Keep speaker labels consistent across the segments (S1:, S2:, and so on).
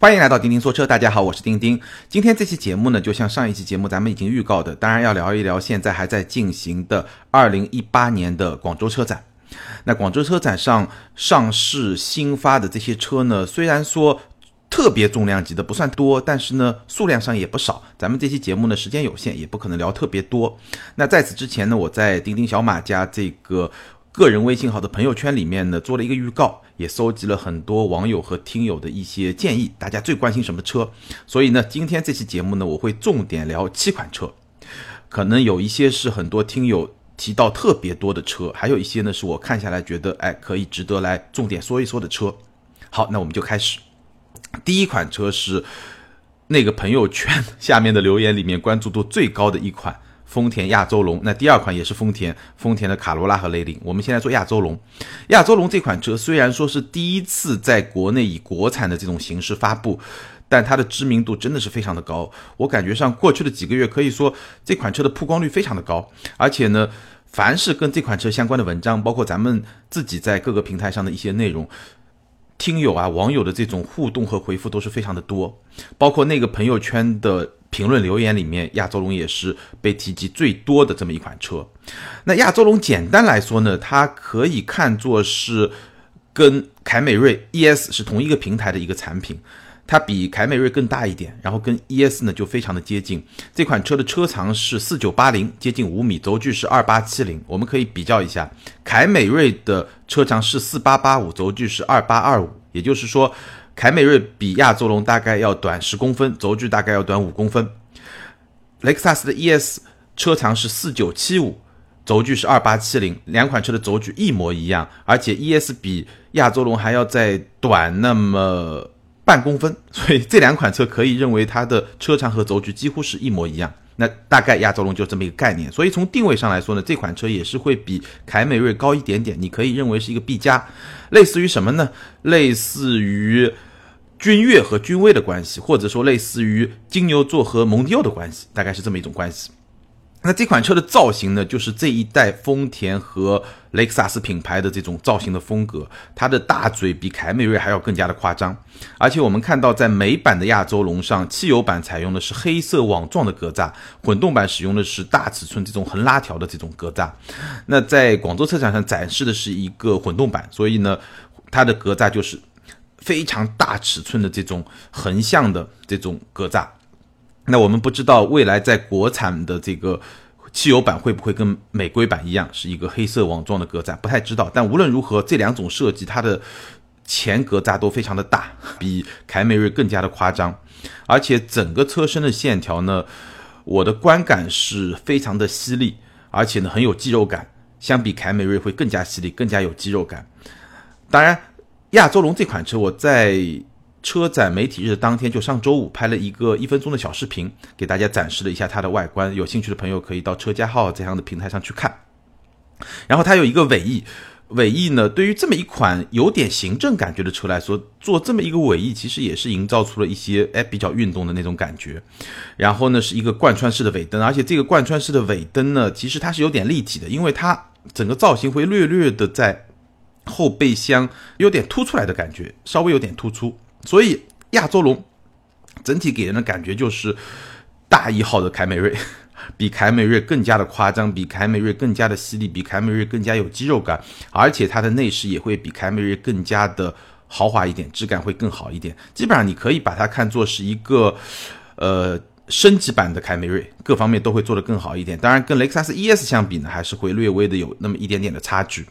S1: 欢迎来到钉钉说车，大家好，我是钉钉。今天这期节目呢，就像上一期节目咱们已经预告的，当然要聊一聊现在还在进行的二零一八年的广州车展。那广州车展上上市新发的这些车呢，虽然说特别重量级的不算多，但是呢数量上也不少。咱们这期节目呢时间有限，也不可能聊特别多。那在此之前呢，我在钉钉小马家这个。个人微信号的朋友圈里面呢，做了一个预告，也收集了很多网友和听友的一些建议。大家最关心什么车？所以呢，今天这期节目呢，我会重点聊七款车。可能有一些是很多听友提到特别多的车，还有一些呢是我看下来觉得哎可以值得来重点说一说的车。好，那我们就开始。第一款车是那个朋友圈 下面的留言里面关注度最高的一款。丰田亚洲龙，那第二款也是丰田，丰田的卡罗拉和雷凌。我们先来说亚洲龙。亚洲龙这款车虽然说是第一次在国内以国产的这种形式发布，但它的知名度真的是非常的高。我感觉上过去的几个月，可以说这款车的曝光率非常的高。而且呢，凡是跟这款车相关的文章，包括咱们自己在各个平台上的一些内容，听友啊、网友的这种互动和回复都是非常的多，包括那个朋友圈的。评论留言里面，亚洲龙也是被提及最多的这么一款车。那亚洲龙简单来说呢，它可以看作是跟凯美瑞 ES 是同一个平台的一个产品。它比凯美瑞更大一点，然后跟 ES 呢就非常的接近。这款车的车长是四九八零，接近五米，轴距是二八七零。我们可以比较一下，凯美瑞的车长是四八八五，轴距是二八二五，也就是说。凯美瑞比亚洲龙大概要短十公分，轴距大概要短五公分。雷克萨斯的 ES 车长是四九七五，轴距是二八七零，两款车的轴距一模一样，而且 ES 比亚洲龙还要再短那么半公分，所以这两款车可以认为它的车长和轴距几乎是一模一样。那大概亚洲龙就这么一个概念，所以从定位上来说呢，这款车也是会比凯美瑞高一点点，你可以认为是一个 B 加，类似于什么呢？类似于。君越和君威的关系，或者说类似于金牛座和蒙迪欧的关系，大概是这么一种关系。那这款车的造型呢，就是这一代丰田和雷克萨斯品牌的这种造型的风格。它的大嘴比凯美瑞还要更加的夸张，而且我们看到在美版的亚洲龙上，汽油版采用的是黑色网状的格栅，混动版使用的是大尺寸这种横拉条的这种格栅。那在广州车展上展示的是一个混动版，所以呢，它的格栅就是。非常大尺寸的这种横向的这种格栅，那我们不知道未来在国产的这个汽油版会不会跟美规版一样是一个黑色网状的格栅，不太知道。但无论如何，这两种设计它的前格栅都非常的大，比凯美瑞更加的夸张，而且整个车身的线条呢，我的观感是非常的犀利，而且呢很有肌肉感，相比凯美瑞会更加犀利，更加有肌肉感。当然。亚洲龙这款车，我在车展媒体日的当天，就上周五拍了一个一分钟的小视频，给大家展示了一下它的外观。有兴趣的朋友可以到车家号这样的平台上去看。然后它有一个尾翼，尾翼呢，对于这么一款有点行政感觉的车来说，做这么一个尾翼，其实也是营造出了一些哎比较运动的那种感觉。然后呢，是一个贯穿式的尾灯，而且这个贯穿式的尾灯呢，其实它是有点立体的，因为它整个造型会略略的在。后备箱有点凸出来的感觉，稍微有点突出，所以亚洲龙整体给人的感觉就是大一号的凯美瑞，比凯美瑞更加的夸张，比凯美瑞更加的犀利，比凯美瑞更加有肌肉感，而且它的内饰也会比凯美瑞更加的豪华一点，质感会更好一点。基本上你可以把它看作是一个呃升级版的凯美瑞，各方面都会做得更好一点。当然，跟雷克萨斯 ES 相比呢，还是会略微的有那么一点点的差距。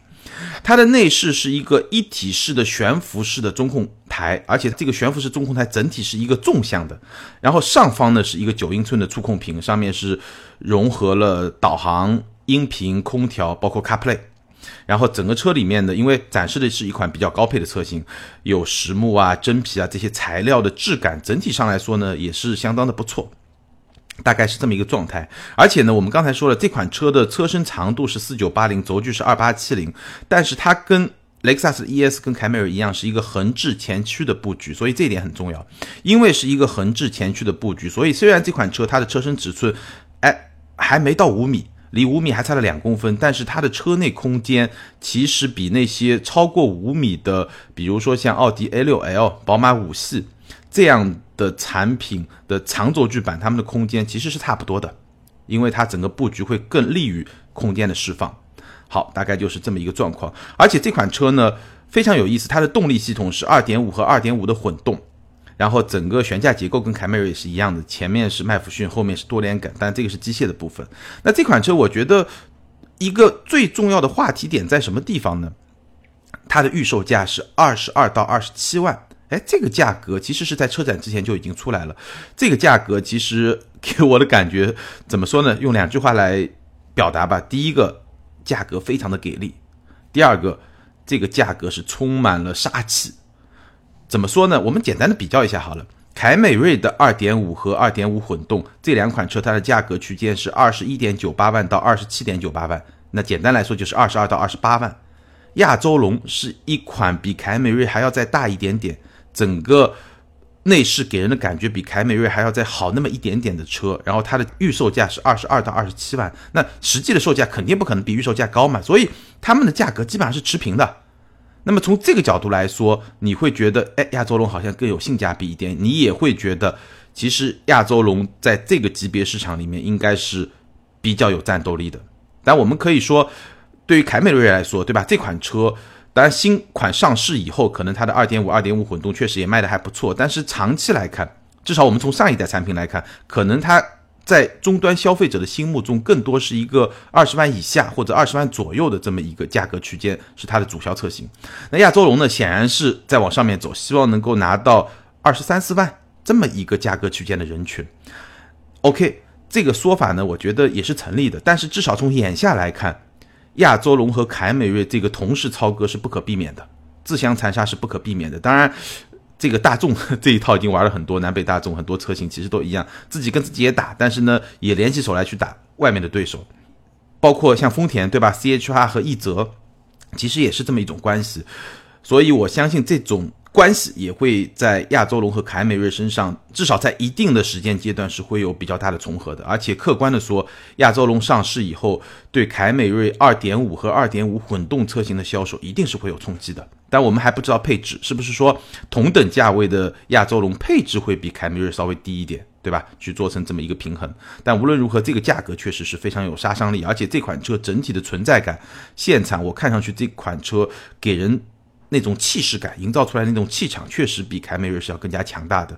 S1: 它的内饰是一个一体式的悬浮式的中控台，而且这个悬浮式中控台整体是一个纵向的。然后上方呢是一个九英寸的触控屏，上面是融合了导航、音频、空调，包括 CarPlay。然后整个车里面呢，因为展示的是一款比较高配的车型，有实木啊、真皮啊这些材料的质感，整体上来说呢也是相当的不错。大概是这么一个状态，而且呢，我们刚才说了，这款车的车身长度是四九八零，轴距是二八七零，但是它跟雷克萨斯 ES 跟凯美瑞一样，是一个横置前驱的布局，所以这一点很重要。因为是一个横置前驱的布局，所以虽然这款车它的车身尺寸，哎，还没到五米，离五米还差了两公分，但是它的车内空间其实比那些超过五米的，比如说像奥迪 A 六 L、宝马五系。这样的产品的长轴距版，它们的空间其实是差不多的，因为它整个布局会更利于空间的释放。好，大概就是这么一个状况。而且这款车呢非常有意思，它的动力系统是二点五和二点五的混动，然后整个悬架结构跟凯美瑞是一样的，前面是麦弗逊，后面是多连杆，但这个是机械的部分。那这款车我觉得一个最重要的话题点在什么地方呢？它的预售价是二十二到二十七万，哎，这个价格其实是在车展之前就已经出来了。这个价格其实给我的感觉怎么说呢？用两句话来表达吧。第一个，价格非常的给力；第二个，这个价格是充满了杀气。怎么说呢？我们简单的比较一下好了。凯美瑞的二点五和二点五混动这两款车，它的价格区间是二十一点九八万到二十七点九八万。那简单来说就是二十二到二十八万。亚洲龙是一款比凯美瑞还要再大一点点，整个内饰给人的感觉比凯美瑞还要再好那么一点点的车，然后它的预售价是二十二到二十七万，那实际的售价肯定不可能比预售价高嘛，所以他们的价格基本上是持平的。那么从这个角度来说，你会觉得，哎，亚洲龙好像更有性价比一点，你也会觉得，其实亚洲龙在这个级别市场里面应该是比较有战斗力的。但我们可以说。对于凯美瑞来说，对吧？这款车当然新款上市以后，可能它的二点五、二点五混动确实也卖的还不错。但是长期来看，至少我们从上一代产品来看，可能它在终端消费者的心目中，更多是一个二十万以下或者二十万左右的这么一个价格区间，是它的主销车型。那亚洲龙呢，显然是在往上面走，希望能够拿到二十三四万这么一个价格区间的人群。OK，这个说法呢，我觉得也是成立的。但是至少从眼下来看。亚洲龙和凯美瑞这个同时操戈是不可避免的，自相残杀是不可避免的。当然，这个大众 这一套已经玩了很多，南北大众很多车型其实都一样，自己跟自己也打，但是呢，也联起手来去打外面的对手，包括像丰田对吧？C H R 和奕泽，其实也是这么一种关系。所以我相信这种。关系也会在亚洲龙和凯美瑞身上，至少在一定的时间阶段是会有比较大的重合的。而且客观的说，亚洲龙上市以后，对凯美瑞2.5和2.5混动车型的销售一定是会有冲击的。但我们还不知道配置是不是说同等价位的亚洲龙配置会比凯美瑞稍微低一点，对吧？去做成这么一个平衡。但无论如何，这个价格确实是非常有杀伤力，而且这款车整体的存在感，现场我看上去这款车给人。那种气势感营造出来那种气场，确实比凯美瑞是要更加强大的。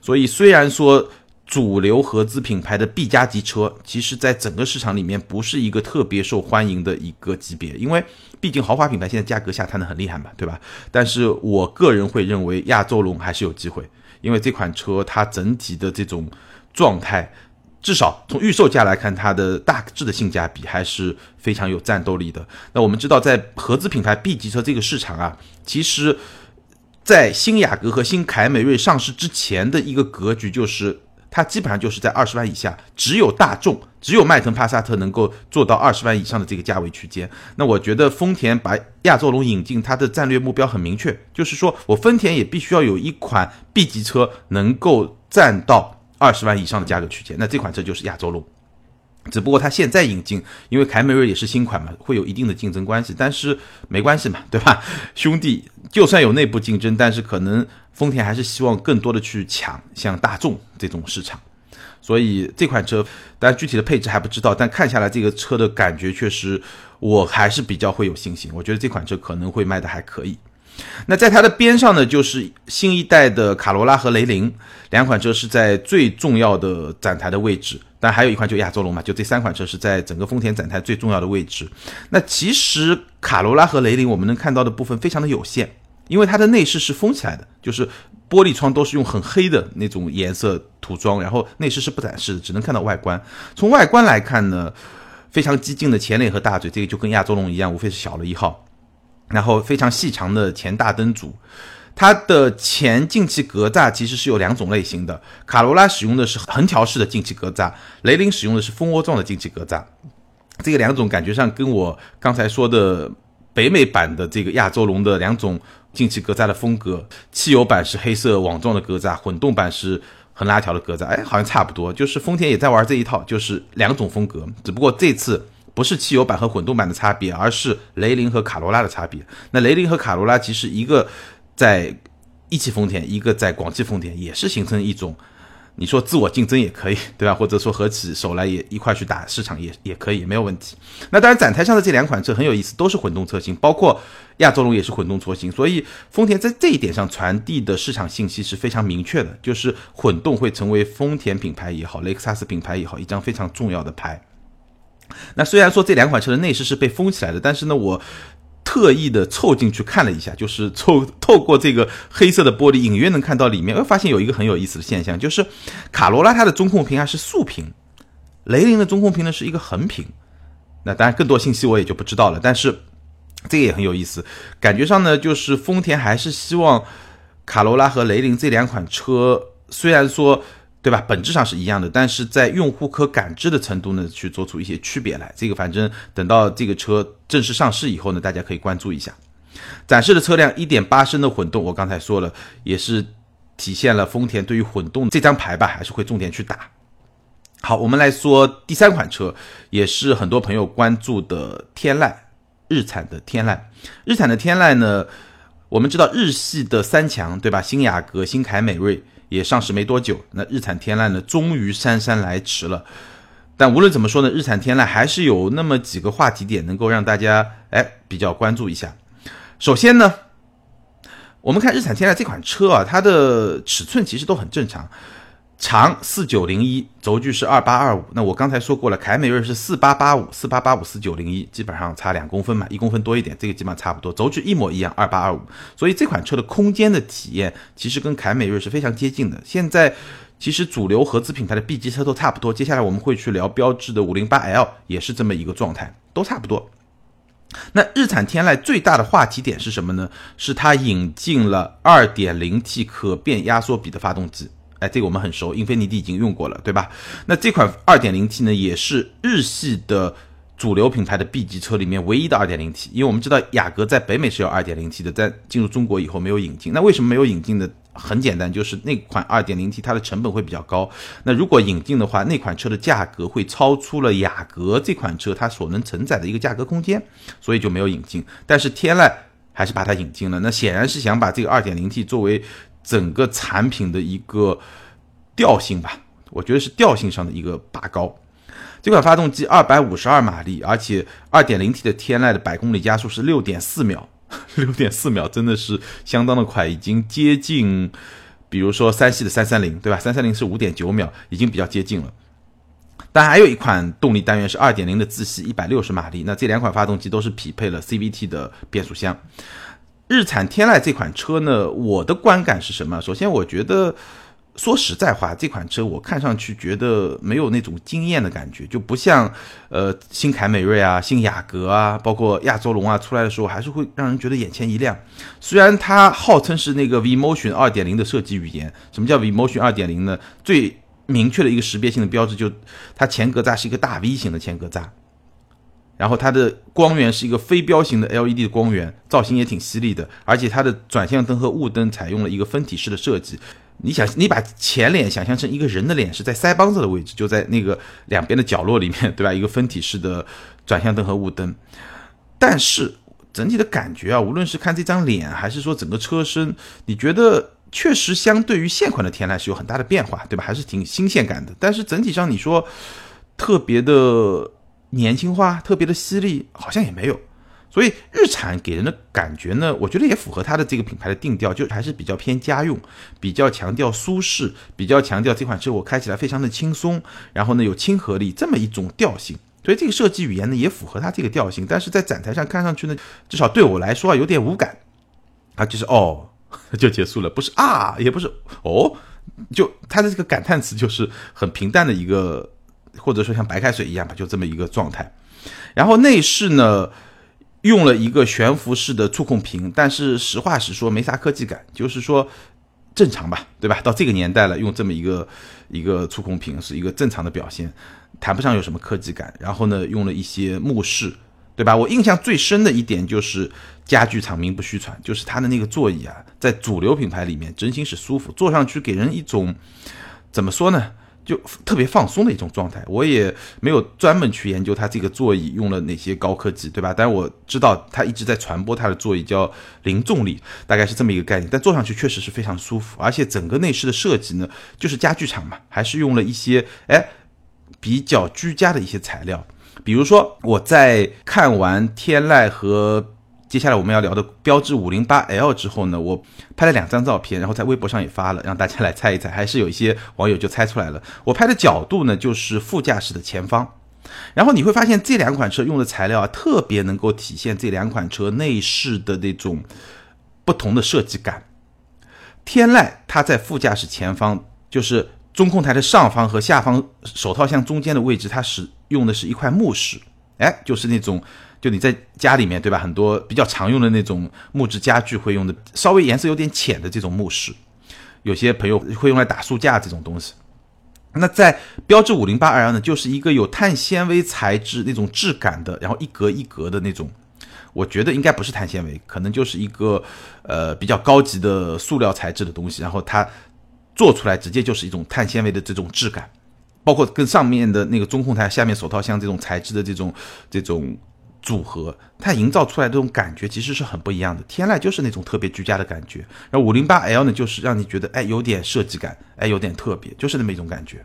S1: 所以虽然说主流合资品牌的 B 加级车，其实在整个市场里面不是一个特别受欢迎的一个级别，因为毕竟豪华品牌现在价格下探的很厉害嘛，对吧？但是我个人会认为亚洲龙还是有机会，因为这款车它整体的这种状态。至少从预售价来看，它的大致的性价比还是非常有战斗力的。那我们知道，在合资品牌 B 级车这个市场啊，其实，在新雅阁和新凯美瑞上市之前的一个格局，就是它基本上就是在二十万以下，只有大众、只有迈腾、帕萨特能够做到二十万以上的这个价位区间。那我觉得丰田把亚洲龙引进，它的战略目标很明确，就是说我丰田也必须要有一款 B 级车能够占到。二十万以上的价格区间，那这款车就是亚洲龙，只不过它现在引进，因为凯美瑞也是新款嘛，会有一定的竞争关系，但是没关系嘛，对吧？兄弟，就算有内部竞争，但是可能丰田还是希望更多的去抢像大众这种市场，所以这款车，但具体的配置还不知道，但看下来这个车的感觉确实，我还是比较会有信心，我觉得这款车可能会卖的还可以。那在它的边上呢，就是新一代的卡罗拉和雷凌两款车是在最重要的展台的位置，但还有一款就亚洲龙嘛，就这三款车是在整个丰田展台最重要的位置。那其实卡罗拉和雷凌我们能看到的部分非常的有限，因为它的内饰是封起来的，就是玻璃窗都是用很黑的那种颜色涂装，然后内饰是不展示的，只能看到外观。从外观来看呢，非常激进的前脸和大嘴，这个就跟亚洲龙一样，无非是小了一号。然后非常细长的前大灯组，它的前进气格栅其实是有两种类型的，卡罗拉使用的是横条式的进气格栅，雷凌使用的是蜂窝状的进气格栅。这个两种感觉上跟我刚才说的北美版的这个亚洲龙的两种进气格栅的风格，汽油版是黑色网状的格栅，混动版是横拉条的格栅，哎，好像差不多，就是丰田也在玩这一套，就是两种风格，只不过这次。不是汽油版和混动版的差别，而是雷凌和卡罗拉的差别。那雷凌和卡罗拉其实一个在一汽丰田，一个在广汽丰田，也是形成一种。你说自我竞争也可以，对吧？或者说合起手来也一块去打市场也也可以，没有问题。那当然，展台上的这两款车很有意思，都是混动车型，包括亚洲龙也是混动车型。所以丰田在这一点上传递的市场信息是非常明确的，就是混动会成为丰田品牌也好，雷克萨斯品牌也好，一张非常重要的牌。那虽然说这两款车的内饰是被封起来的，但是呢，我。特意的凑进去看了一下，就是凑透过这个黑色的玻璃，隐约能看到里面。我发现有一个很有意思的现象，就是卡罗拉它的中控屏还是竖屏，雷凌的中控屏呢是一个横屏。那当然更多信息我也就不知道了，但是这个也很有意思。感觉上呢，就是丰田还是希望卡罗拉和雷凌这两款车，虽然说。对吧？本质上是一样的，但是在用户可感知的程度呢，去做出一些区别来。这个反正等到这个车正式上市以后呢，大家可以关注一下。展示的车辆1.8升的混动，我刚才说了，也是体现了丰田对于混动这张牌吧，还是会重点去打。好，我们来说第三款车，也是很多朋友关注的天籁，日产的天籁。日产的天籁呢，我们知道日系的三强，对吧？新雅阁、新凯美瑞。也上市没多久，那日产天籁呢，终于姗姗来迟了。但无论怎么说呢，日产天籁还是有那么几个话题点能够让大家哎比较关注一下。首先呢，我们看日产天籁这款车啊，它的尺寸其实都很正常。长四九零一，轴距是二八二五。那我刚才说过了，凯美瑞是四八八五，四八八五四九零一，基本上差两公分嘛，一公分多一点，这个基本上差不多，轴距一模一样，二八二五。所以这款车的空间的体验其实跟凯美瑞是非常接近的。现在其实主流合资品牌的 B 级车都差不多，接下来我们会去聊标致的五零八 L，也是这么一个状态，都差不多。那日产天籁最大的话题点是什么呢？是它引进了二点零 T 可变压缩比的发动机。哎，这个我们很熟，英菲尼迪已经用过了，对吧？那这款 2.0T 呢，也是日系的主流品牌的 B 级车里面唯一的 2.0T，因为我们知道雅阁在北美是有 2.0T 的，在进入中国以后没有引进。那为什么没有引进呢？很简单，就是那款 2.0T 它的成本会比较高。那如果引进的话，那款车的价格会超出了雅阁这款车它所能承载的一个价格空间，所以就没有引进。但是天籁还是把它引进了，那显然是想把这个 2.0T 作为。整个产品的一个调性吧，我觉得是调性上的一个拔高。这款发动机二百五十二马力，而且二点零 T 的天籁的百公里加速是六点四秒，六点四秒真的是相当的快，已经接近，比如说三系的三三零，对吧？三三零是五点九秒，已经比较接近了。但还有一款动力单元是二点零的自吸，一百六十马力。那这两款发动机都是匹配了 CVT 的变速箱。日产天籁这款车呢，我的观感是什么？首先，我觉得说实在话，这款车我看上去觉得没有那种惊艳的感觉，就不像呃新凯美瑞啊、新雅阁啊，包括亚洲龙啊出来的时候，还是会让人觉得眼前一亮。虽然它号称是那个 V Motion 二点零的设计语言，什么叫 V Motion 二点零呢？最明确的一个识别性的标志，就它前格栅是一个大 V 型的前格栅。然后它的光源是一个飞标型的 LED 的光源，造型也挺犀利的，而且它的转向灯和雾灯采用了一个分体式的设计。你想，你把前脸想象成一个人的脸，是在腮帮子的位置，就在那个两边的角落里面，对吧？一个分体式的转向灯和雾灯。但是整体的感觉啊，无论是看这张脸，还是说整个车身，你觉得确实相对于现款的天籁是有很大的变化，对吧？还是挺新鲜感的。但是整体上你说特别的。年轻化特别的犀利，好像也没有，所以日产给人的感觉呢，我觉得也符合它的这个品牌的定调，就还是比较偏家用，比较强调舒适，比较强调这款车我开起来非常的轻松，然后呢有亲和力这么一种调性，所以这个设计语言呢也符合它这个调性，但是在展台上看上去呢，至少对我来说啊有点无感，啊就是哦 就结束了，不是啊也不是哦，就它的这个感叹词就是很平淡的一个。或者说像白开水一样吧，就这么一个状态。然后内饰呢，用了一个悬浮式的触控屏，但是实话实说没啥科技感，就是说正常吧，对吧？到这个年代了，用这么一个一个触控屏是一个正常的表现，谈不上有什么科技感。然后呢，用了一些木饰，对吧？我印象最深的一点就是家具厂名不虚传，就是它的那个座椅啊，在主流品牌里面真心是舒服，坐上去给人一种怎么说呢？就特别放松的一种状态。我也没有专门去研究它这个座椅用了哪些高科技，对吧？但是我知道它一直在传播它的座椅叫零重力，大概是这么一个概念。但坐上去确实是非常舒服，而且整个内饰的设计呢，就是家具厂嘛，还是用了一些哎比较居家的一些材料。比如说我在看完天籁和接下来我们要聊的标致五零八 L 之后呢，我拍了两张照片，然后在微博上也发了，让大家来猜一猜。还是有一些网友就猜出来了。我拍的角度呢，就是副驾驶的前方。然后你会发现这两款车用的材料啊，特别能够体现这两款车内饰的那种不同的设计感。天籁它在副驾驶前方，就是中控台的上方和下方手套箱中间的位置，它使用的是一块木饰，哎，就是那种。就你在家里面，对吧？很多比较常用的那种木质家具会用的稍微颜色有点浅的这种木饰，有些朋友会用来打书架这种东西。那在标致五零八 L 呢，就是一个有碳纤维材质那种质感的，然后一格一格的那种。我觉得应该不是碳纤维，可能就是一个呃比较高级的塑料材质的东西，然后它做出来直接就是一种碳纤维的这种质感，包括跟上面的那个中控台、下面手套箱这种材质的这种这种。组合它营造出来这种感觉其实是很不一样的。天籁就是那种特别居家的感觉，然后五零八 L 呢就是让你觉得哎有点设计感，哎有点特别，就是那么一种感觉。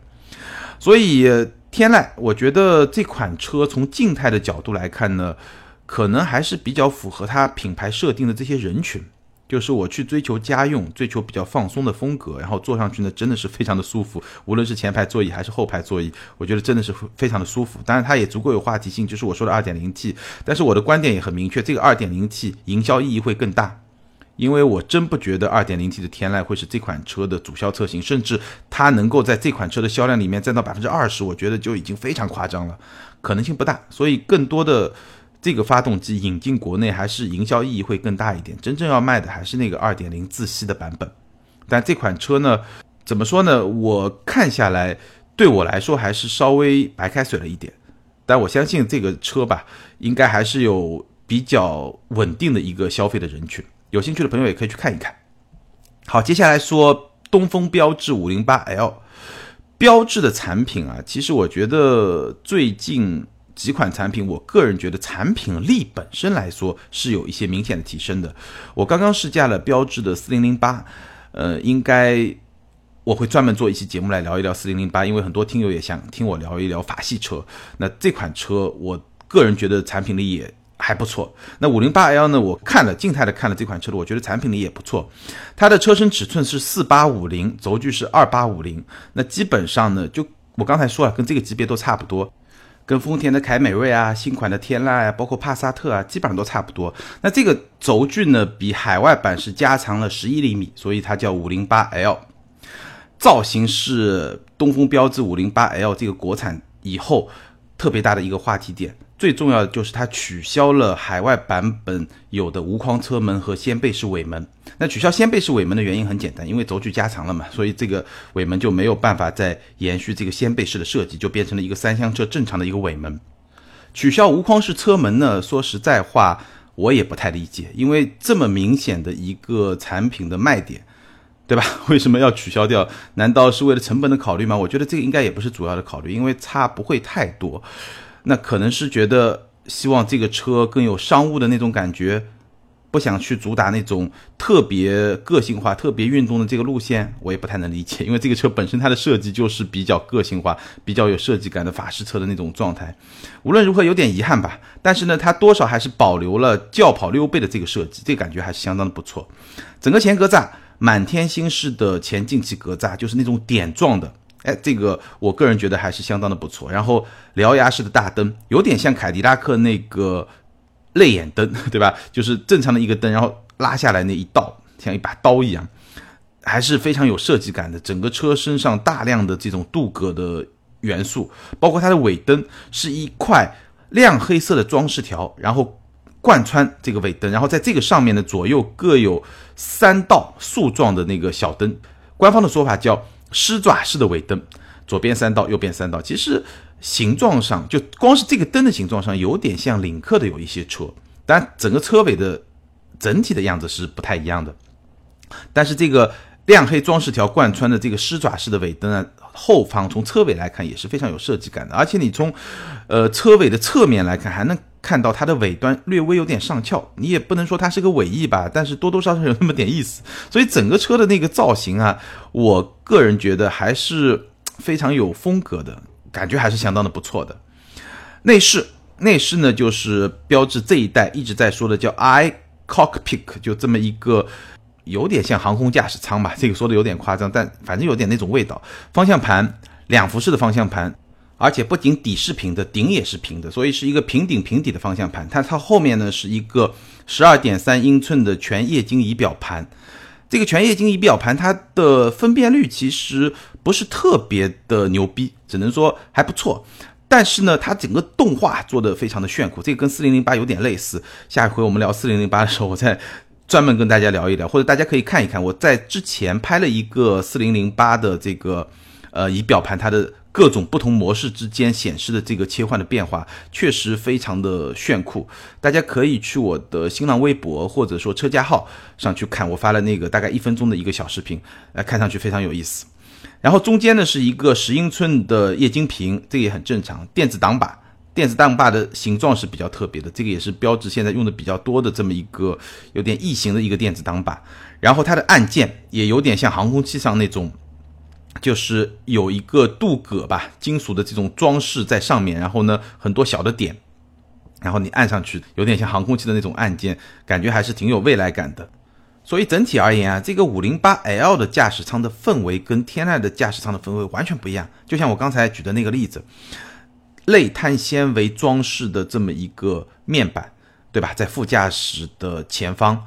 S1: 所以天籁，我觉得这款车从静态的角度来看呢，可能还是比较符合它品牌设定的这些人群。就是我去追求家用，追求比较放松的风格，然后坐上去呢，真的是非常的舒服。无论是前排座椅还是后排座椅，我觉得真的是非常的舒服。当然，它也足够有话题性，就是我说的二点零 T。但是我的观点也很明确，这个二点零 T 营销意义会更大，因为我真不觉得二点零 T 的天籁会是这款车的主销车型，甚至它能够在这款车的销量里面占到百分之二十，我觉得就已经非常夸张了，可能性不大。所以更多的。这个发动机引进国内还是营销意义会更大一点，真正要卖的还是那个二点零自吸的版本。但这款车呢，怎么说呢？我看下来，对我来说还是稍微白开水了一点。但我相信这个车吧，应该还是有比较稳定的一个消费的人群。有兴趣的朋友也可以去看一看。好，接下来说东风标致五零八 L，标致的产品啊，其实我觉得最近。几款产品，我个人觉得产品力本身来说是有一些明显的提升的。我刚刚试驾了标致的四零零八，呃，应该我会专门做一期节目来聊一聊四零零八，因为很多听友也想听我聊一聊法系车。那这款车，我个人觉得产品力也还不错。那五零八 L 呢，我看了静态的看了这款车的，我觉得产品力也不错。它的车身尺寸是四八五零，轴距是二八五零，那基本上呢，就我刚才说了，跟这个级别都差不多。跟丰田的凯美瑞啊、新款的天籁啊，包括帕萨特啊，基本上都差不多。那这个轴距呢，比海外版是加长了十一厘米，所以它叫五零八 L。造型是东风标致五零八 L 这个国产以后特别大的一个话题点。最重要的就是它取消了海外版本有的无框车门和掀背式尾门。那取消掀背式尾门的原因很简单，因为轴距加长了嘛，所以这个尾门就没有办法再延续这个掀背式的设计，就变成了一个三厢车正常的一个尾门。取消无框式车门呢，说实在话，我也不太理解，因为这么明显的一个产品的卖点，对吧？为什么要取消掉？难道是为了成本的考虑吗？我觉得这个应该也不是主要的考虑，因为差不会太多。那可能是觉得希望这个车更有商务的那种感觉，不想去主打那种特别个性化、特别运动的这个路线，我也不太能理解。因为这个车本身它的设计就是比较个性化、比较有设计感的法式车的那种状态。无论如何有点遗憾吧，但是呢，它多少还是保留了轿跑溜背的这个设计，这感觉还是相当的不错。整个前格栅满天星式的前进气格栅，就是那种点状的。哎，这个我个人觉得还是相当的不错。然后獠牙式的大灯，有点像凯迪拉克那个泪眼灯，对吧？就是正常的一个灯，然后拉下来那一道像一把刀一样，还是非常有设计感的。整个车身上大量的这种镀铬的元素，包括它的尾灯是一块亮黑色的装饰条，然后贯穿这个尾灯，然后在这个上面呢左右各有三道竖状的那个小灯，官方的说法叫。狮爪式的尾灯，左边三道，右边三道，其实形状上就光是这个灯的形状上有点像领克的有一些车，但整个车尾的整体的样子是不太一样的。但是这个亮黑装饰条贯穿的这个狮爪式的尾灯啊，后方从车尾来看也是非常有设计感的，而且你从呃车尾的侧面来看，还能看到它的尾端略微有点上翘，你也不能说它是个尾翼吧，但是多多少少有那么点意思。所以整个车的那个造型啊，我个人觉得还是非常有风格的，感觉还是相当的不错的。内饰，内饰呢就是标志这一代一直在说的叫 i cockpit，就这么一个。有点像航空驾驶舱吧，这个说的有点夸张，但反正有点那种味道。方向盘两幅式的方向盘，而且不仅底是平的，顶也是平的，所以是一个平顶平底的方向盘。它它后面呢是一个十二点三英寸的全液晶仪表盘。这个全液晶仪表盘它的分辨率其实不是特别的牛逼，只能说还不错。但是呢，它整个动画做的非常的炫酷，这个跟四零零八有点类似。下一回我们聊四零零八的时候，我再。专门跟大家聊一聊，或者大家可以看一看，我在之前拍了一个四零零八的这个呃仪表盘，它的各种不同模式之间显示的这个切换的变化，确实非常的炫酷。大家可以去我的新浪微博或者说车架号上去看，我发了那个大概一分钟的一个小视频，呃，看上去非常有意思。然后中间呢是一个十英寸的液晶屏，这个也很正常，电子挡把。电子档把的形状是比较特别的，这个也是标志现在用的比较多的这么一个有点异形的一个电子挡把。然后它的按键也有点像航空器上那种，就是有一个镀铬吧，金属的这种装饰在上面，然后呢很多小的点，然后你按上去有点像航空器的那种按键，感觉还是挺有未来感的。所以整体而言啊，这个五零八 L 的驾驶舱的氛围跟天籁的驾驶舱的氛围完全不一样，就像我刚才举的那个例子。类碳纤维装饰的这么一个面板，对吧？在副驾驶的前方，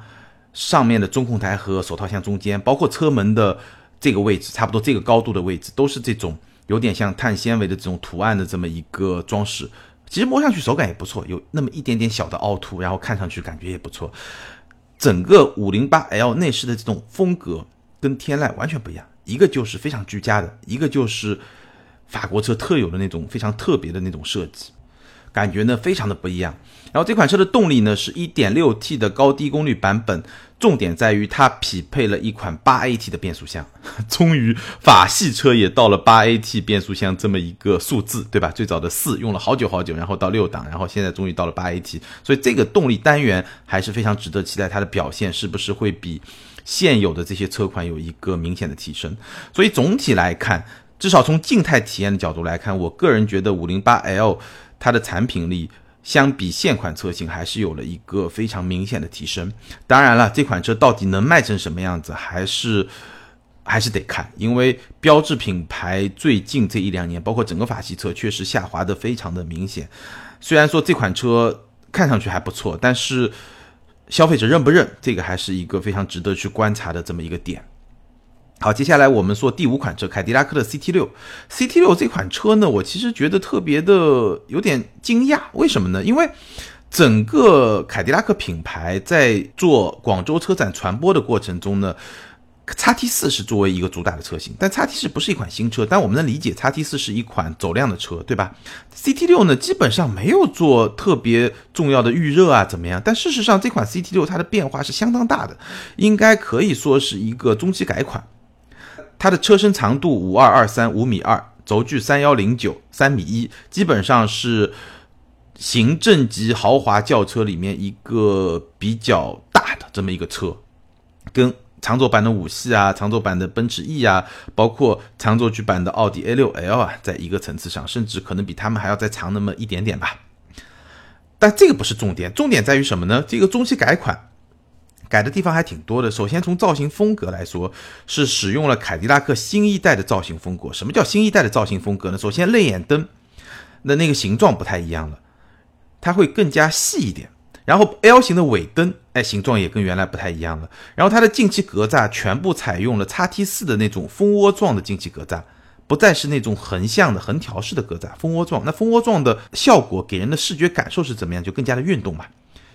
S1: 上面的中控台和手套箱中间，包括车门的这个位置，差不多这个高度的位置，都是这种有点像碳纤维的这种图案的这么一个装饰。其实摸上去手感也不错，有那么一点点小的凹凸，然后看上去感觉也不错。整个五零八 L 内饰的这种风格跟天籁完全不一样，一个就是非常居家的，一个就是。法国车特有的那种非常特别的那种设计，感觉呢非常的不一样。然后这款车的动力呢是 1.6T 的高低功率版本，重点在于它匹配了一款 8AT 的变速箱。终于法系车也到了 8AT 变速箱这么一个数字，对吧？最早的四用了好久好久，然后到六档，然后现在终于到了 8AT，所以这个动力单元还是非常值得期待，它的表现是不是会比现有的这些车款有一个明显的提升？所以总体来看。至少从静态体验的角度来看，我个人觉得五零八 L 它的产品力相比现款车型还是有了一个非常明显的提升。当然了，这款车到底能卖成什么样子，还是还是得看，因为标志品牌最近这一两年，包括整个法系车，确实下滑的非常的明显。虽然说这款车看上去还不错，但是消费者认不认，这个还是一个非常值得去观察的这么一个点。好，接下来我们说第五款车，凯迪拉克的 CT 六。CT 六这款车呢，我其实觉得特别的有点惊讶，为什么呢？因为整个凯迪拉克品牌在做广州车展传播的过程中呢，叉 T 四是作为一个主打的车型，但叉 T 四不是一款新车，但我们能理解叉 T 四是一款走量的车，对吧？CT 六呢，基本上没有做特别重要的预热啊，怎么样？但事实上，这款 CT 六它的变化是相当大的，应该可以说是一个中期改款。它的车身长度五二二三五米二，轴距三幺零九三米一，基本上是行政级豪华轿车里面一个比较大的这么一个车，跟长轴版的五系啊、长轴版的奔驰 E 啊，包括长轴距版的奥迪 A 六 L 啊，在一个层次上，甚至可能比他们还要再长那么一点点吧。但这个不是重点，重点在于什么呢？这个中期改款。改的地方还挺多的。首先从造型风格来说，是使用了凯迪拉克新一代的造型风格。什么叫新一代的造型风格呢？首先泪眼灯的那个形状不太一样了，它会更加细一点。然后 L 型的尾灯，哎，形状也跟原来不太一样了。然后它的进气格栅全部采用了叉 T 四的那种蜂窝状的进气格栅，不再是那种横向的横条式的格栅，蜂窝状。那蜂窝状的效果给人的视觉感受是怎么样？就更加的运动嘛。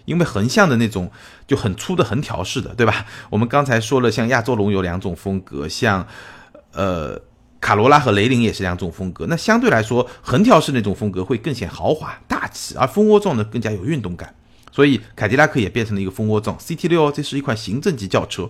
S1: 因为横向的那种就很粗的横条式的，对吧？我们刚才说了，像亚洲龙有两种风格，像呃卡罗拉和雷凌也是两种风格。那相对来说，横条式那种风格会更显豪华大气，而蜂窝状呢更加有运动感。所以凯迪拉克也变成了一个蜂窝状 CT 六，这是一款行政级轿车。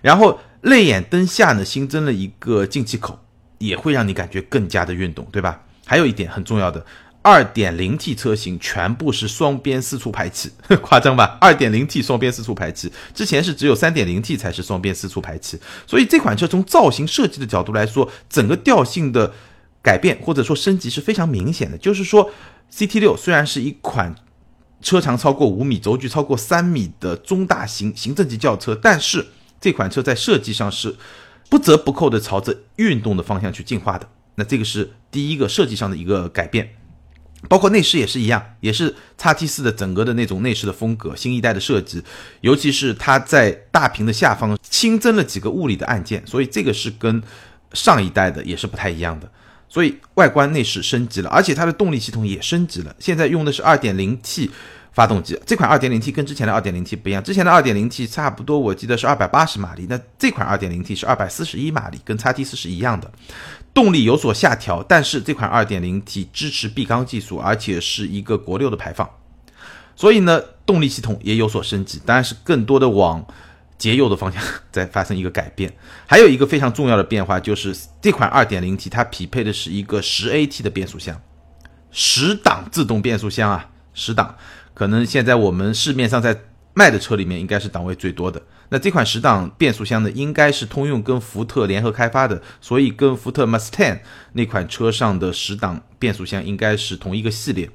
S1: 然后泪眼灯下呢新增了一个进气口，也会让你感觉更加的运动，对吧？还有一点很重要的。二点零 T 车型全部是双边四出排气，夸张吧？二点零 T 双边四出排气，之前是只有三点零 T 才是双边四出排气，所以这款车从造型设计的角度来说，整个调性的改变或者说升级是非常明显的。就是说，CT 六虽然是一款车长超过五米、轴距超过三米的中大型行政级轿车，但是这款车在设计上是不折不扣的朝着运动的方向去进化的。那这个是第一个设计上的一个改变。包括内饰也是一样，也是叉 T 四的整个的那种内饰的风格，新一代的设计，尤其是它在大屏的下方新增了几个物理的按键，所以这个是跟上一代的也是不太一样的。所以外观内饰升级了，而且它的动力系统也升级了，现在用的是 2.0T 发动机。这款 2.0T 跟之前的 2.0T 不一样，之前的 2.0T 差不多我记得是280马力，那这款 2.0T 是241马力，跟叉 T 四是一样的。动力有所下调，但是这款 2.0T 支持闭缸技术，而且是一个国六的排放，所以呢，动力系统也有所升级，当然是更多的往节油的方向 在发生一个改变。还有一个非常重要的变化就是这款 2.0T 它匹配的是一个 10AT 的变速箱，十档自动变速箱啊，十档，可能现在我们市面上在卖的车里面应该是档位最多的。那这款十档变速箱呢，应该是通用跟福特联合开发的，所以跟福特 Mustang 那款车上的十档变速箱应该是同一个系列。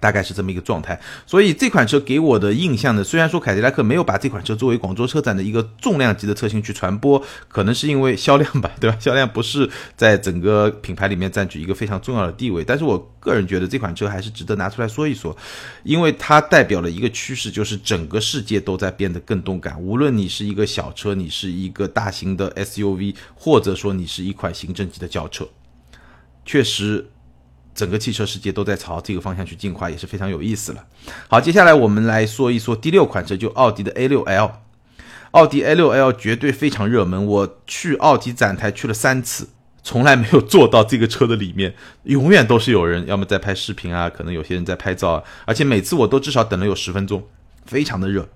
S1: 大概是这么一个状态，所以这款车给我的印象呢，虽然说凯迪拉克没有把这款车作为广州车展的一个重量级的车型去传播，可能是因为销量吧，对吧？销量不是在整个品牌里面占据一个非常重要的地位，但是我个人觉得这款车还是值得拿出来说一说，因为它代表了一个趋势，就是整个世界都在变得更动感，无论你是一个小车，你是一个大型的 SUV，或者说你是一款行政级的轿车，确实。整个汽车世界都在朝这个方向去进化，也是非常有意思了。好，接下来我们来说一说第六款车，就奥迪的 A6L。奥迪 A6L 绝对非常热门，我去奥迪展台去了三次，从来没有坐到这个车的里面，永远都是有人要么在拍视频啊，可能有些人在拍照啊，而且每次我都至少等了有十分钟，非常的热。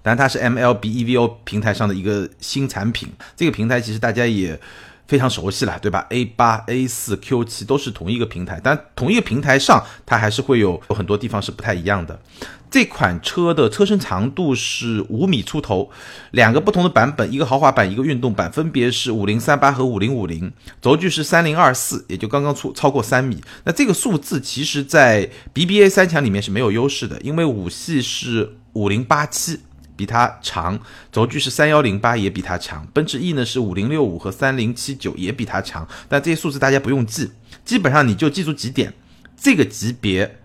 S1: 但它是 MLB EVO 平台上的一个新产品，这个平台其实大家也。非常熟悉了，对吧？A 八、A 四、Q 七都是同一个平台，但同一个平台上，它还是会有有很多地方是不太一样的。这款车的车身长度是五米出头，两个不同的版本，一个豪华版，一个运动版，分别是五零三八和五零五零。轴距是三零二四，也就刚刚出超过三米。那这个数字其实，在 BBA 三强里面是没有优势的，因为五系是五零八七。比它长，轴距是三幺零八，也比它长。奔驰 E 呢是五零六五和三零七九，也比它长。但这些数字大家不用记，基本上你就记住几点：这个级别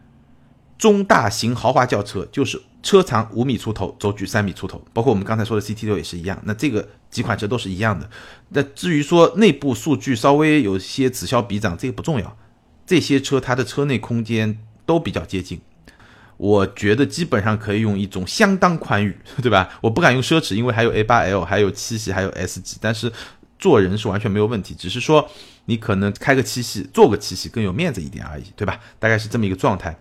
S1: 中大型豪华轿车就是车长五米出头，轴距三米出头。包括我们刚才说的 CT 六也是一样。那这个几款车都是一样的。那至于说内部数据稍微有些此消彼长，这个不重要。这些车它的车内空间都比较接近。我觉得基本上可以用一种相当宽裕，对吧？我不敢用奢侈，因为还有 A8L，还有七系，还有 S 级，但是坐人是完全没有问题，只是说你可能开个七系，坐个七系更有面子一点而已，对吧？大概是这么一个状态。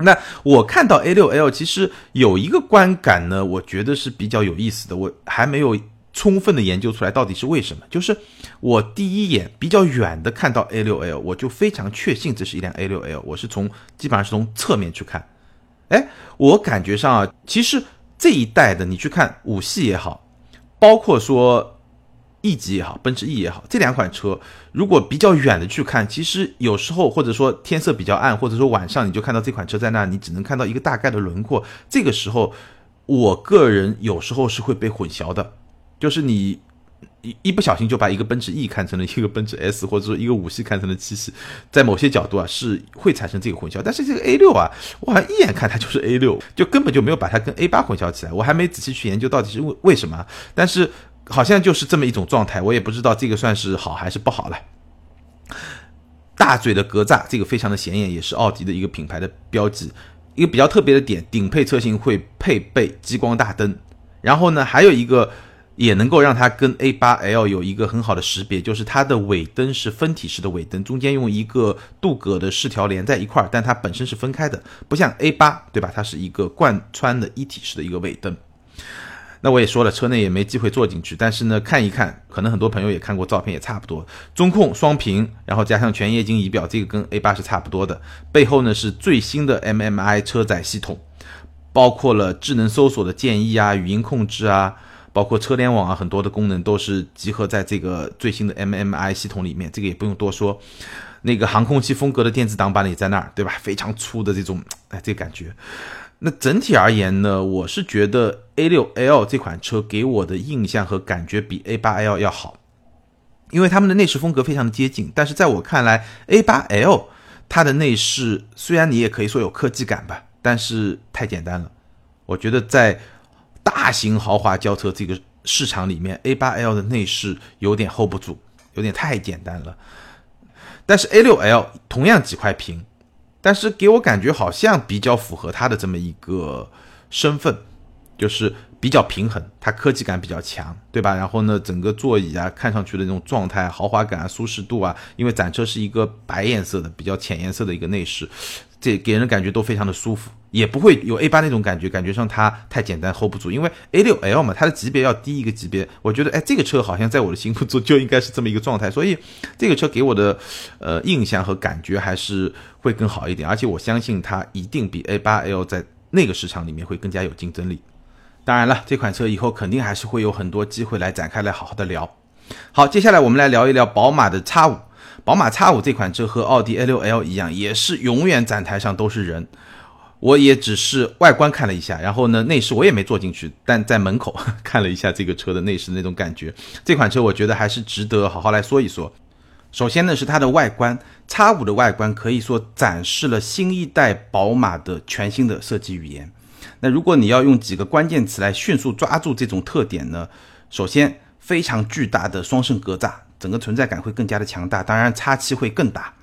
S1: 那我看到 A6L 其实有一个观感呢，我觉得是比较有意思的，我还没有充分的研究出来到底是为什么。就是我第一眼比较远的看到 A6L，我就非常确信这是一辆 A6L，我是从基本上是从侧面去看。哎，我感觉上啊，其实这一代的你去看五系也好，包括说 E 级也好，奔驰 E 也好，这两款车，如果比较远的去看，其实有时候或者说天色比较暗，或者说晚上你就看到这款车在那，你只能看到一个大概的轮廓。这个时候，我个人有时候是会被混淆的，就是你。一一不小心就把一个奔驰 E 看成了一个奔驰 S，或者说一个五系看成了七系，在某些角度啊是会产生这个混淆。但是这个 A 六啊，我好像一眼看它就是 A 六，就根本就没有把它跟 A 八混淆起来。我还没仔细去研究到底是为为什么，但是好像就是这么一种状态，我也不知道这个算是好还是不好了。大嘴的格栅，这个非常的显眼，也是奥迪的一个品牌的标记。一个比较特别的点，顶配车型会配备激光大灯，然后呢，还有一个。也能够让它跟 A8L 有一个很好的识别，就是它的尾灯是分体式的尾灯，中间用一个镀铬的饰条连在一块儿，但它本身是分开的，不像 A8，对吧？它是一个贯穿的一体式的一个尾灯。那我也说了，车内也没机会坐进去，但是呢，看一看，可能很多朋友也看过照片，也差不多。中控双屏，然后加上全液晶仪表，这个跟 A 八是差不多的。背后呢是最新的 MMI 车载系统，包括了智能搜索的建议啊，语音控制啊，包括车联网啊，很多的功能都是集合在这个最新的 MMI 系统里面。这个也不用多说。那个航空器风格的电子挡板也在那儿，对吧？非常粗的这种，哎，这个感觉。那整体而言呢，我是觉得 A6L 这款车给我的印象和感觉比 A8L 要好，因为它们的内饰风格非常的接近。但是在我看来，A8L 它的内饰虽然你也可以说有科技感吧，但是太简单了。我觉得在大型豪华轿车这个市场里面，A8L 的内饰有点 hold 不住，有点太简单了。但是 A6L 同样几块屏。但是给我感觉好像比较符合它的这么一个身份，就是比较平衡，它科技感比较强，对吧？然后呢，整个座椅啊，看上去的那种状态、豪华感啊、舒适度啊，因为展车是一个白颜色的、比较浅颜色的一个内饰。这给人感觉都非常的舒服，也不会有 A 八那种感觉，感觉上它太简单 hold 不住。因为 A 六 L 嘛，它的级别要低一个级别。我觉得，哎，这个车好像在我的心目中就应该是这么一个状态，所以这个车给我的呃印象和感觉还是会更好一点。而且我相信它一定比 A 八 L 在那个市场里面会更加有竞争力。当然了，这款车以后肯定还是会有很多机会来展开来好好的聊。好，接下来我们来聊一聊宝马的 X 五。宝马 X 五这款车和奥迪 A6L 一样，也是永远展台上都是人。我也只是外观看了一下，然后呢，内饰我也没坐进去，但在门口 看了一下这个车的内饰那种感觉。这款车我觉得还是值得好好来说一说。首先呢是它的外观，X 五的外观可以说展示了新一代宝马的全新的设计语言。那如果你要用几个关键词来迅速抓住这种特点呢？首先，非常巨大的双肾格栅。整个存在感会更加的强大，当然叉七会更大。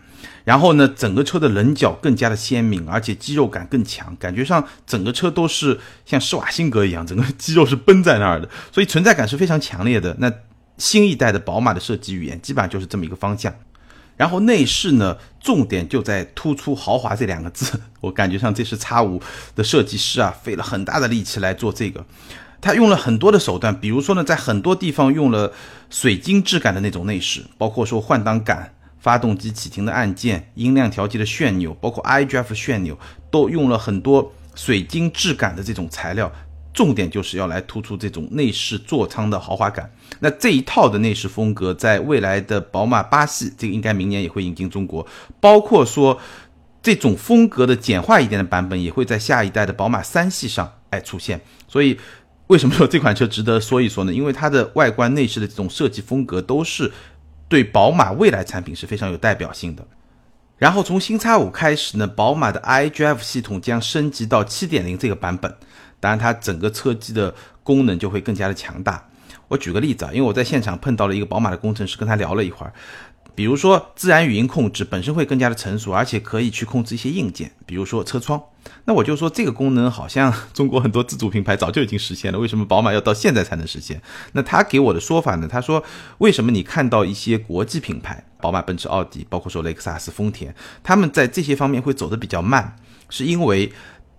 S1: 然后呢，整个车的棱角更加的鲜明，而且肌肉感更强，感觉上整个车都是像施瓦辛格一样，整个肌肉是绷在那儿的，所以存在感是非常强烈的。那新一代的宝马的设计语言基本上就是这么一个方向。然后内饰呢，重点就在突出豪华这两个字，我感觉上这是叉五的设计师啊，费了很大的力气来做这个。它用了很多的手段，比如说呢，在很多地方用了水晶质感的那种内饰，包括说换挡杆、发动机启停的按键、音量调节的旋钮，包括 iDrive 旋钮，都用了很多水晶质感的这种材料。重点就是要来突出这种内饰座舱的豪华感。那这一套的内饰风格，在未来的宝马八系，这个应该明年也会引进中国，包括说这种风格的简化一点的版本，也会在下一代的宝马三系上哎出现。所以。为什么说这款车值得说一说呢？因为它的外观内饰的这种设计风格都是对宝马未来产品是非常有代表性的。然后从新叉五开始呢，宝马的 iDrive 系统将升级到七点零这个版本，当然它整个车机的功能就会更加的强大。我举个例子啊，因为我在现场碰到了一个宝马的工程师，跟他聊了一会儿。比如说，自然语音控制本身会更加的成熟，而且可以去控制一些硬件，比如说车窗。那我就说这个功能好像中国很多自主品牌早就已经实现了，为什么宝马要到现在才能实现？那他给我的说法呢？他说，为什么你看到一些国际品牌，宝马、奔驰、奥迪，包括说雷克萨斯、丰田，他们在这些方面会走得比较慢，是因为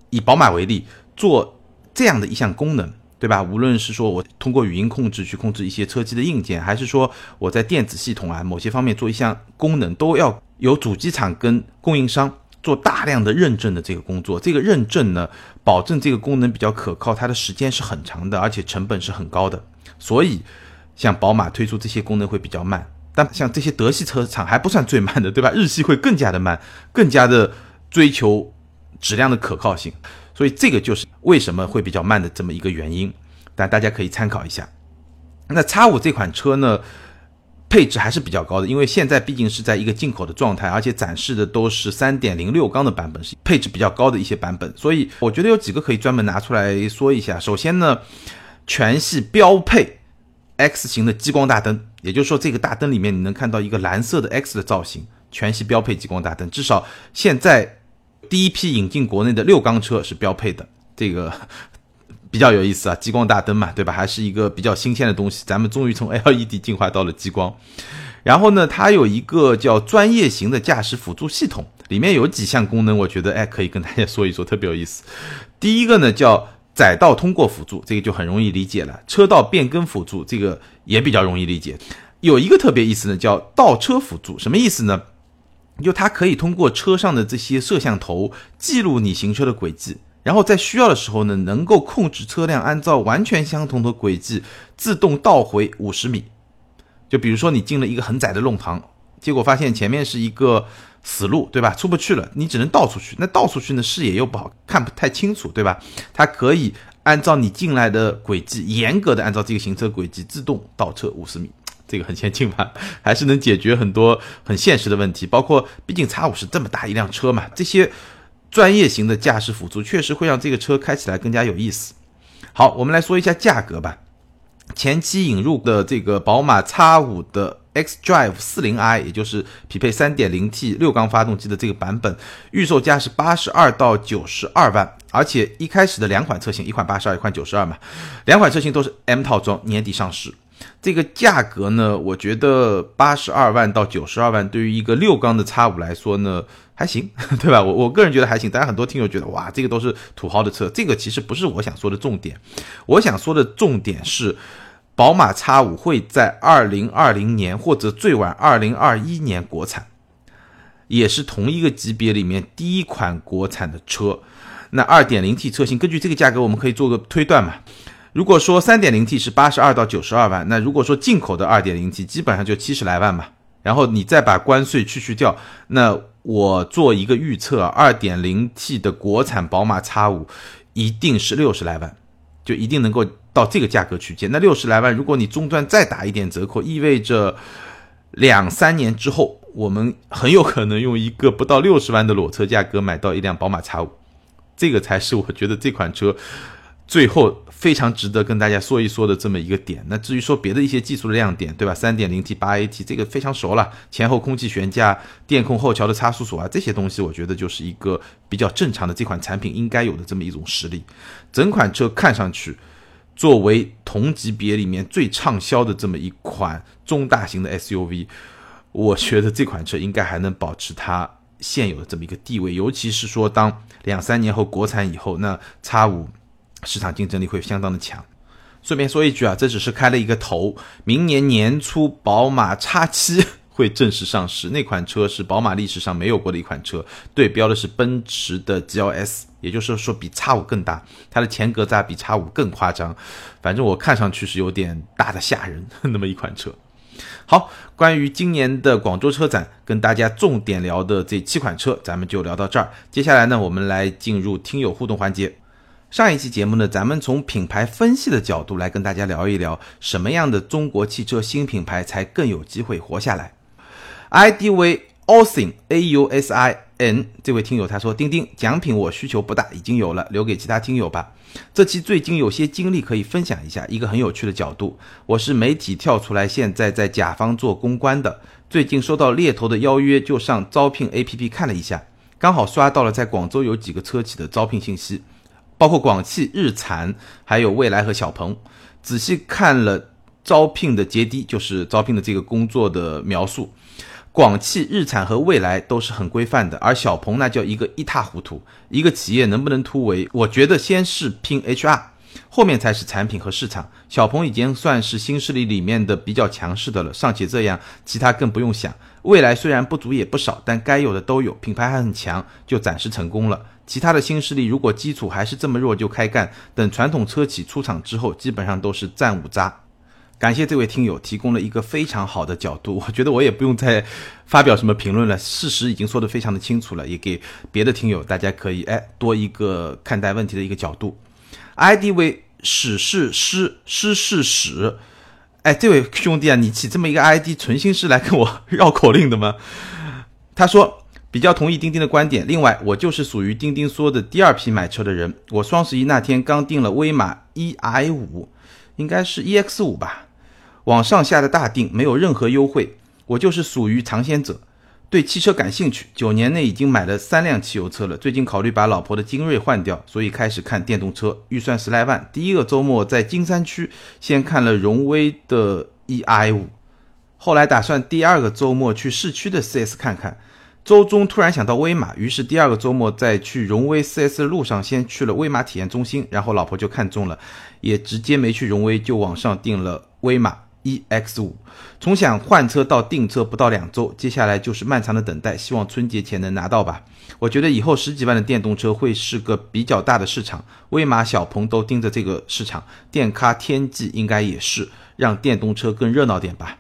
S1: 以宝马为例，做这样的一项功能。对吧？无论是说我通过语音控制去控制一些车机的硬件，还是说我在电子系统啊某些方面做一项功能，都要有主机厂跟供应商做大量的认证的这个工作。这个认证呢，保证这个功能比较可靠，它的时间是很长的，而且成本是很高的。所以，像宝马推出这些功能会比较慢，但像这些德系车厂还不算最慢的，对吧？日系会更加的慢，更加的追求质量的可靠性。所以这个就是为什么会比较慢的这么一个原因，但大家可以参考一下。那叉五这款车呢，配置还是比较高的，因为现在毕竟是在一个进口的状态，而且展示的都是三点零六缸的版本，是配置比较高的一些版本。所以我觉得有几个可以专门拿出来说一下。首先呢，全系标配 X 型的激光大灯，也就是说这个大灯里面你能看到一个蓝色的 X 的造型，全系标配激光大灯，至少现在。第一批引进国内的六缸车是标配的，这个 比较有意思啊，激光大灯嘛，对吧？还是一个比较新鲜的东西，咱们终于从 LED 进化到了激光。然后呢，它有一个叫专业型的驾驶辅助系统，里面有几项功能，我觉得哎可以跟大家说一说，特别有意思。第一个呢叫载道通过辅助这个就很容易理解了，车道变更辅助这个也比较容易理解。有一个特别意思呢，叫倒车辅助，什么意思呢？就它可以通过车上的这些摄像头记录你行车的轨迹，然后在需要的时候呢，能够控制车辆按照完全相同的轨迹自动倒回五十米。就比如说你进了一个很窄的弄堂，结果发现前面是一个死路，对吧？出不去了，你只能倒出去。那倒出去呢，视野又不好看，不太清楚，对吧？它可以按照你进来的轨迹，严格的按照这个行车轨迹自动倒车五十米。这个很先进吧，还是能解决很多很现实的问题，包括毕竟叉五是这么大一辆车嘛，这些专业型的驾驶辅助确实会让这个车开起来更加有意思。好，我们来说一下价格吧。前期引入的这个宝马叉五的 xDrive 40i，也就是匹配 3.0T 六缸发动机的这个版本，预售价是八十二到九十二万，而且一开始的两款车型，一款八十二，一款九十二嘛，两款车型都是 M 套装，年底上市。这个价格呢，我觉得八十二万到九十二万，对于一个六缸的叉五来说呢，还行，对吧？我我个人觉得还行。当然，很多听友觉得哇，这个都是土豪的车。这个其实不是我想说的重点，我想说的重点是，宝马叉五会在二零二零年或者最晚二零二一年国产，也是同一个级别里面第一款国产的车。那二点零 T 车型，根据这个价格，我们可以做个推断嘛。如果说三点零 T 是八十二到九十二万，那如果说进口的二点零 T 基本上就七十来万嘛，然后你再把关税去去掉，那我做一个预测，二点零 T 的国产宝马 X 五一定是六十来万，就一定能够到这个价格区间。那六十来万，如果你终端再打一点折扣，意味着两三年之后，我们很有可能用一个不到六十万的裸车价格买到一辆宝马 X 五，这个才是我觉得这款车。最后非常值得跟大家说一说的这么一个点，那至于说别的一些技术的亮点，对吧？三点零 T 八 AT 这个非常熟了，前后空气悬架、电控后桥的差速锁啊，这些东西我觉得就是一个比较正常的这款产品应该有的这么一种实力。整款车看上去，作为同级别里面最畅销的这么一款中大型的 SUV，我觉得这款车应该还能保持它现有的这么一个地位，尤其是说当两三年后国产以后，那叉五。市场竞争力会相当的强。顺便说一句啊，这只是开了一个头，明年年初宝马 X7 会正式上市。那款车是宝马历史上没有过的一款车，对标的是奔驰的 GLS，也就是说比 X5 更大，它的前格栅比 X5 更夸张。反正我看上去是有点大的吓人，那么一款车。好，关于今年的广州车展，跟大家重点聊的这七款车，咱们就聊到这儿。接下来呢，我们来进入听友互动环节。上一期节目呢，咱们从品牌分析的角度来跟大家聊一聊，什么样的中国汽车新品牌才更有机会活下来。ID 为 Ausin A U S I N 这位听友他说：“钉钉奖品我需求不大，已经有了，留给其他听友吧。这期最近有些经历可以分享一下，一个很有趣的角度。我是媒体跳出来，现在在甲方做公关的，最近收到猎头的邀约，就上招聘 APP 看了一下，刚好刷到了在广州有几个车企的招聘信息。”包括广汽日产，还有蔚来和小鹏，仔细看了招聘的阶梯，就是招聘的这个工作的描述。广汽日产和蔚来都是很规范的，而小鹏那叫一个一塌糊涂。一个企业能不能突围，我觉得先是拼 HR，后面才是产品和市场。小鹏已经算是新势力里面的比较强势的了，尚且这样，其他更不用想。未来虽然不足也不少，但该有的都有，品牌还很强，就暂时成功了。其他的新势力如果基础还是这么弱就开干，等传统车企出场之后，基本上都是战五渣。感谢这位听友提供了一个非常好的角度，我觉得我也不用再发表什么评论了，事实已经说得非常的清楚了，也给别的听友大家可以哎多一个看待问题的一个角度。ID 为史是诗诗是史，哎，这位兄弟啊，你起这么一个 ID，存心是来跟我 绕口令的吗？他说。比较同意钉钉的观点。另外，我就是属于钉钉说的第二批买车的人。我双十一那天刚订了威马 EI 五，应该是 EX 五吧，网上下的大订，没有任何优惠。我就是属于尝鲜者，对汽车感兴趣。九年内已经买了三辆汽油车了。最近考虑把老婆的精锐换掉，所以开始看电动车，预算十来万。第一个周末在金山区先看了荣威的 EI 五，后来打算第二个周末去市区的 4S 看看。周中突然想到威马，于是第二个周末在去荣威 4S 的路上，先去了威马体验中心，然后老婆就看中了，也直接没去荣威，就网上订了威马 EX 五。从想换车到订车不到两周，接下来就是漫长的等待，希望春节前能拿到吧。我觉得以后十几万的电动车会是个比较大的市场，威马、小鹏都盯着这个市场，电咖、天际应该也是，让电动车更热闹点吧。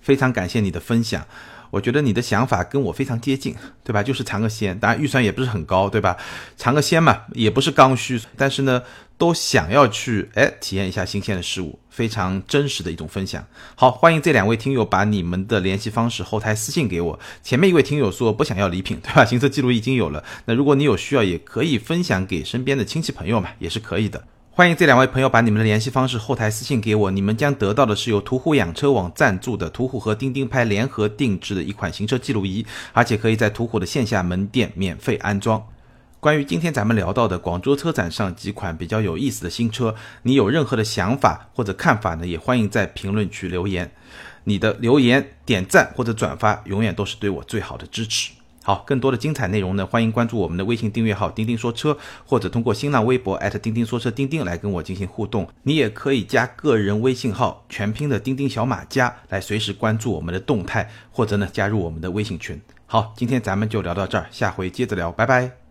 S1: 非常感谢你的分享。我觉得你的想法跟我非常接近，对吧？就是尝个鲜，当然预算也不是很高，对吧？尝个鲜嘛，也不是刚需，但是呢，都想要去哎体验一下新鲜的事物，非常真实的一种分享。好，欢迎这两位听友把你们的联系方式后台私信给我。前面一位听友说不想要礼品，对吧？行车记录已经有了，那如果你有需要，也可以分享给身边的亲戚朋友嘛，也是可以的。欢迎这两位朋友把你们的联系方式后台私信给我，你们将得到的是由途虎养车网赞助的途虎和钉钉拍联合定制的一款行车记录仪，而且可以在途虎的线下门店免费安装。关于今天咱们聊到的广州车展上几款比较有意思的新车，你有任何的想法或者看法呢？也欢迎在评论区留言，你的留言、点赞或者转发，永远都是对我最好的支持。好，更多的精彩内容呢，欢迎关注我们的微信订阅号“钉钉说车”，或者通过新浪微博钉钉说车钉钉来跟我进行互动。你也可以加个人微信号全拼的钉钉小马加来随时关注我们的动态，或者呢加入我们的微信群。好，今天咱们就聊到这儿，下回接着聊，拜拜。